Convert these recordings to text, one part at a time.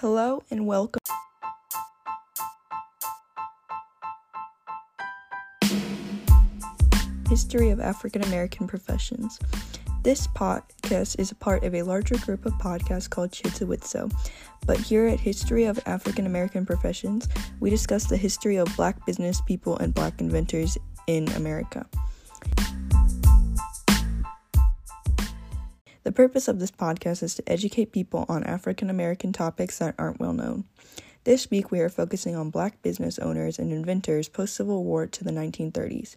Hello and welcome. History of African American Professions. This podcast is a part of a larger group of podcasts called Chidziwitso. But here at History of African American Professions, we discuss the history of black business people and black inventors in America. The purpose of this podcast is to educate people on African American topics that aren't well known. This week, we are focusing on black business owners and inventors post Civil War to the 1930s.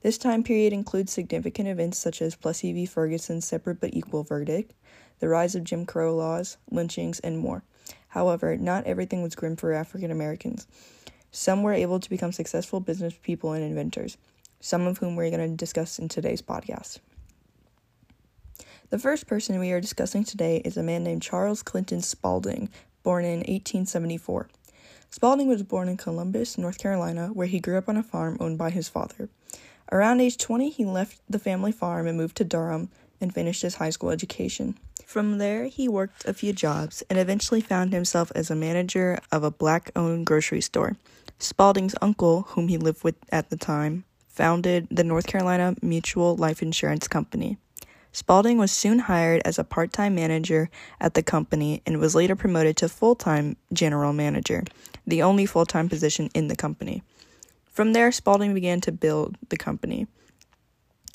This time period includes significant events such as Plessy v. Ferguson's separate but equal verdict, the rise of Jim Crow laws, lynchings, and more. However, not everything was grim for African Americans. Some were able to become successful business people and inventors, some of whom we're going to discuss in today's podcast. The first person we are discussing today is a man named Charles Clinton Spaulding, born in 1874. Spaulding was born in Columbus, North Carolina, where he grew up on a farm owned by his father. Around age 20, he left the family farm and moved to Durham and finished his high school education. From there, he worked a few jobs and eventually found himself as a manager of a black owned grocery store. Spaulding's uncle, whom he lived with at the time, founded the North Carolina Mutual Life Insurance Company. Spaulding was soon hired as a part time manager at the company and was later promoted to full time general manager, the only full time position in the company. From there, Spaulding began to build the company.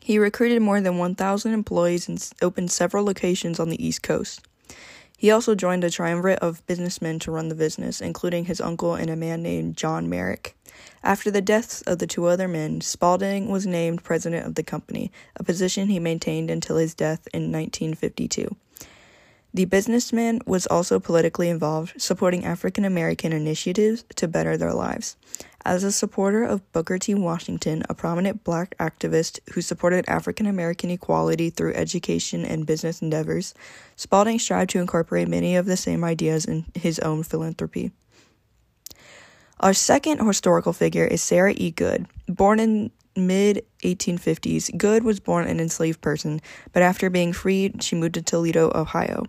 He recruited more than 1,000 employees and opened several locations on the East Coast. He also joined a triumvirate of businessmen to run the business, including his uncle and a man named John Merrick. After the deaths of the two other men, Spaulding was named president of the company, a position he maintained until his death in 1952. The businessman was also politically involved, supporting African American initiatives to better their lives. As a supporter of Booker T. Washington, a prominent black activist who supported African American equality through education and business endeavors, Spaulding strived to incorporate many of the same ideas in his own philanthropy. Our second historical figure is Sarah E. Goode. Born in mid 1850s, Goode was born an enslaved person, but after being freed, she moved to Toledo, Ohio.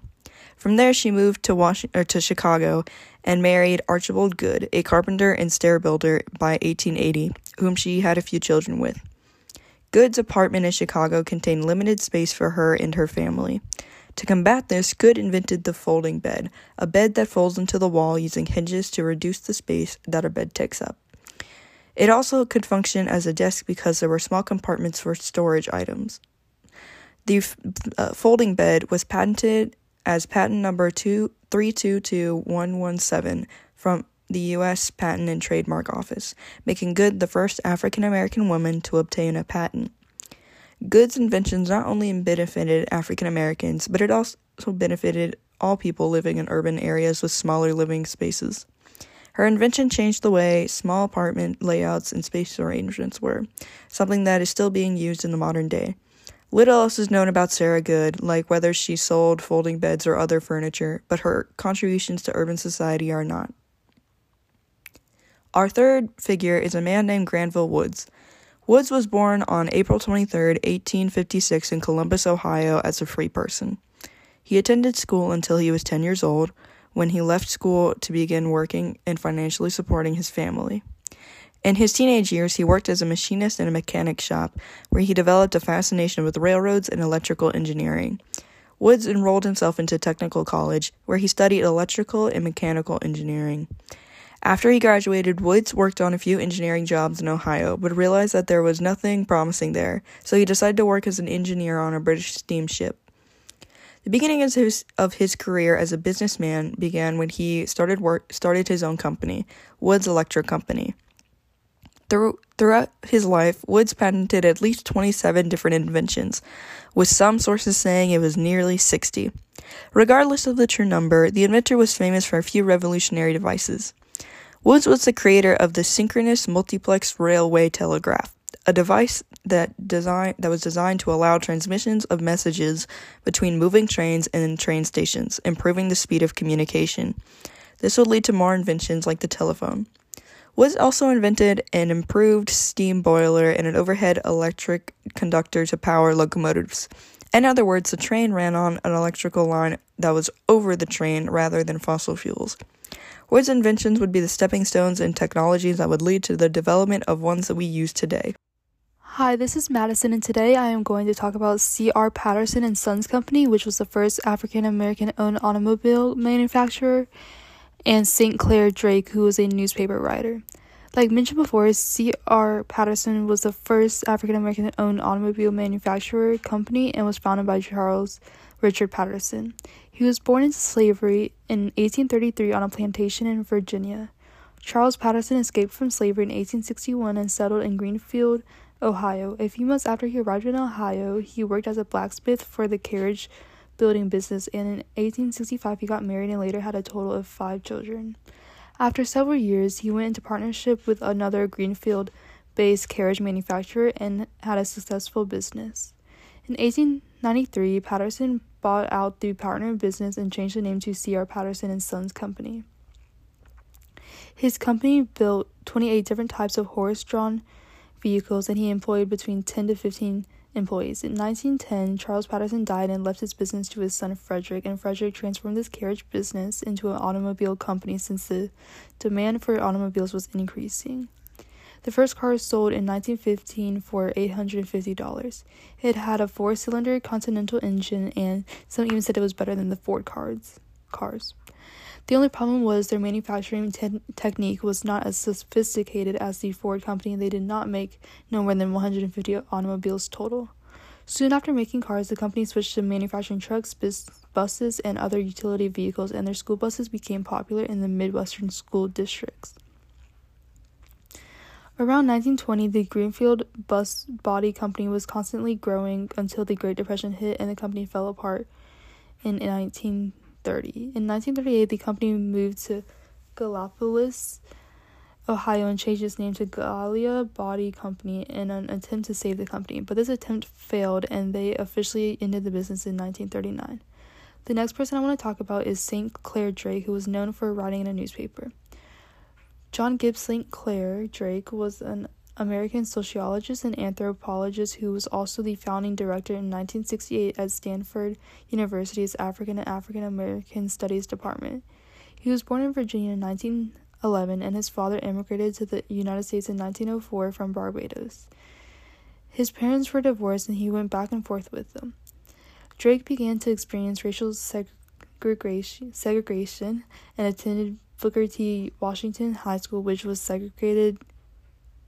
From there, she moved to Washington, to Chicago and married Archibald Goode, a carpenter and stair builder by 1880, whom she had a few children with. Goode's apartment in Chicago contained limited space for her and her family. To combat this, Goode invented the folding bed, a bed that folds into the wall using hinges to reduce the space that a bed takes up. It also could function as a desk because there were small compartments for storage items. The uh, folding bed was patented as patent number 322117 from the U.S. Patent and Trademark Office, making Goode the first African American woman to obtain a patent. Goode's inventions not only benefited African Americans, but it also benefited all people living in urban areas with smaller living spaces. Her invention changed the way small apartment layouts and space arrangements were, something that is still being used in the modern day. Little else is known about Sarah Goode, like whether she sold folding beds or other furniture, but her contributions to urban society are not. Our third figure is a man named Granville Woods. Woods was born on April 23, 1856, in Columbus, Ohio, as a free person. He attended school until he was 10 years old, when he left school to begin working and financially supporting his family. In his teenage years, he worked as a machinist in a mechanic shop, where he developed a fascination with railroads and electrical engineering. Woods enrolled himself into technical college, where he studied electrical and mechanical engineering. After he graduated, Woods worked on a few engineering jobs in Ohio, but realized that there was nothing promising there, so he decided to work as an engineer on a British steamship. The beginning of his, of his career as a businessman began when he started work started his own company, Woods Electric Company. Through, throughout his life, Woods patented at least 27 different inventions, with some sources saying it was nearly 60. Regardless of the true number, the inventor was famous for a few revolutionary devices. Woods was the creator of the synchronous multiplex railway telegraph, a device that design that was designed to allow transmissions of messages between moving trains and train stations, improving the speed of communication. This would lead to more inventions like the telephone. Woods also invented an improved steam boiler and an overhead electric conductor to power locomotives, In other words, the train ran on an electrical line that was over the train rather than fossil fuels. Wood's inventions would be the stepping stones in technologies that would lead to the development of ones that we use today. Hi, this is Madison, and today I am going to talk about C.R. Patterson and Sons Company, which was the first African American owned automobile manufacturer, and St. Clair Drake, who was a newspaper writer. Like mentioned before, C.R. Patterson was the first African American owned automobile manufacturer company and was founded by Charles Richard Patterson. He was born into slavery in 1833 on a plantation in Virginia. Charles Patterson escaped from slavery in 1861 and settled in Greenfield, Ohio. A few months after he arrived in Ohio, he worked as a blacksmith for the carriage building business, and in 1865 he got married and later had a total of five children. After several years, he went into partnership with another Greenfield based carriage manufacturer and had a successful business. In 1893, Patterson bought out the partner business and changed the name to C.R. Patterson and Sons Company. His company built 28 different types of horse-drawn vehicles and he employed between 10 to 15 employees. In 1910, Charles Patterson died and left his business to his son Frederick, and Frederick transformed his carriage business into an automobile company since the demand for automobiles was increasing. The first car sold in 1915 for $850. It had a four-cylinder Continental engine, and some even said it was better than the Ford cars. Cars. The only problem was their manufacturing te- technique was not as sophisticated as the Ford company, and they did not make no more than 150 automobiles total. Soon after making cars, the company switched to manufacturing trucks, bis- buses, and other utility vehicles, and their school buses became popular in the Midwestern school districts. Around 1920, the Greenfield Bus Body Company was constantly growing until the Great Depression hit and the company fell apart in 19 in 1938, the company moved to Gallipolis, Ohio, and changed its name to Gallia Body Company in an attempt to save the company. But this attempt failed, and they officially ended the business in 1939. The next person I want to talk about is St. Clair Drake, who was known for writing in a newspaper. John Gibbs St. Clair Drake was an American sociologist and anthropologist who was also the founding director in 1968 at Stanford University's African and African American Studies Department. He was born in Virginia in 1911 and his father immigrated to the United States in 1904 from Barbados. His parents were divorced and he went back and forth with them. Drake began to experience racial segregation, and attended Booker T. Washington High School, which was segregated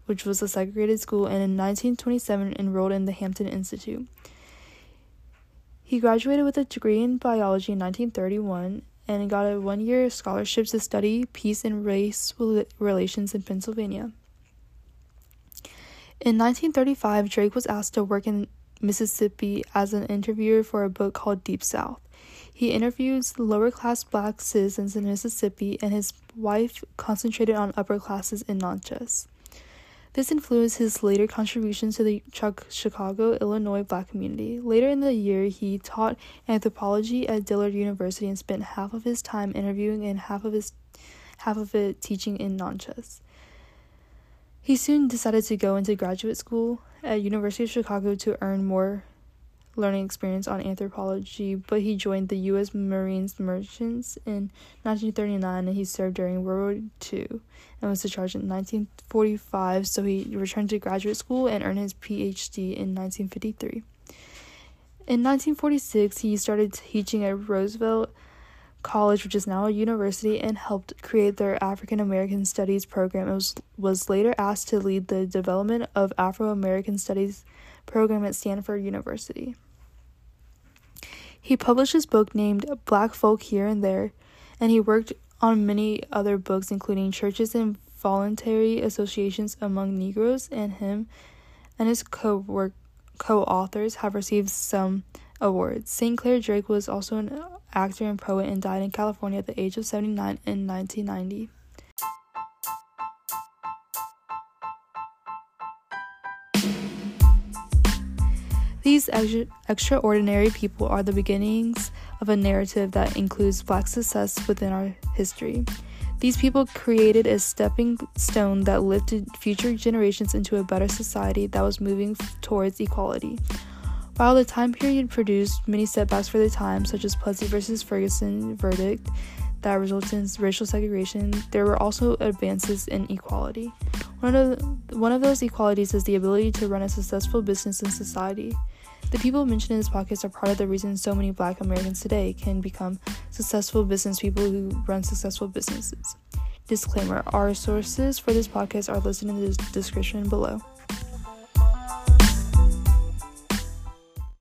which was a segregated school, and in 1927 enrolled in the Hampton Institute. He graduated with a degree in biology in 1931 and got a one year scholarship to study peace and race relations in Pennsylvania. In 1935, Drake was asked to work in Mississippi as an interviewer for a book called Deep South. He interviews lower class black citizens in Mississippi, and his wife concentrated on upper classes in Natchez. This influenced his later contributions to the Chicago, Illinois black community. Later in the year, he taught anthropology at Dillard University and spent half of his time interviewing and half of his half of it teaching in Natchez. He soon decided to go into graduate school at University of Chicago to earn more learning experience on anthropology, but he joined the U.S. Marines Merchants in 1939 and he served during World War II and was discharged in 1945. So he returned to graduate school and earned his PhD in 1953. In 1946, he started teaching at Roosevelt College, which is now a university, and helped create their African American Studies program. It was, was later asked to lead the development of Afro American Studies program at Stanford University. He published his book named Black Folk Here and There, and he worked on many other books, including Churches and Voluntary Associations Among Negroes, and him and his co co-authors have received some awards. St. Clair Drake was also an actor and poet and died in California at the age of 79 in 1990. Extraordinary people are the beginnings of a narrative that includes Black success within our history. These people created a stepping stone that lifted future generations into a better society that was moving towards equality. While the time period produced many setbacks for the time, such as Plessy versus Ferguson verdict that resulted in racial segregation, there were also advances in equality. One of, one of those equalities is the ability to run a successful business in society. The people mentioned in this podcast are part of the reason so many black Americans today can become successful business people who run successful businesses. Disclaimer Our sources for this podcast are listed in the description below.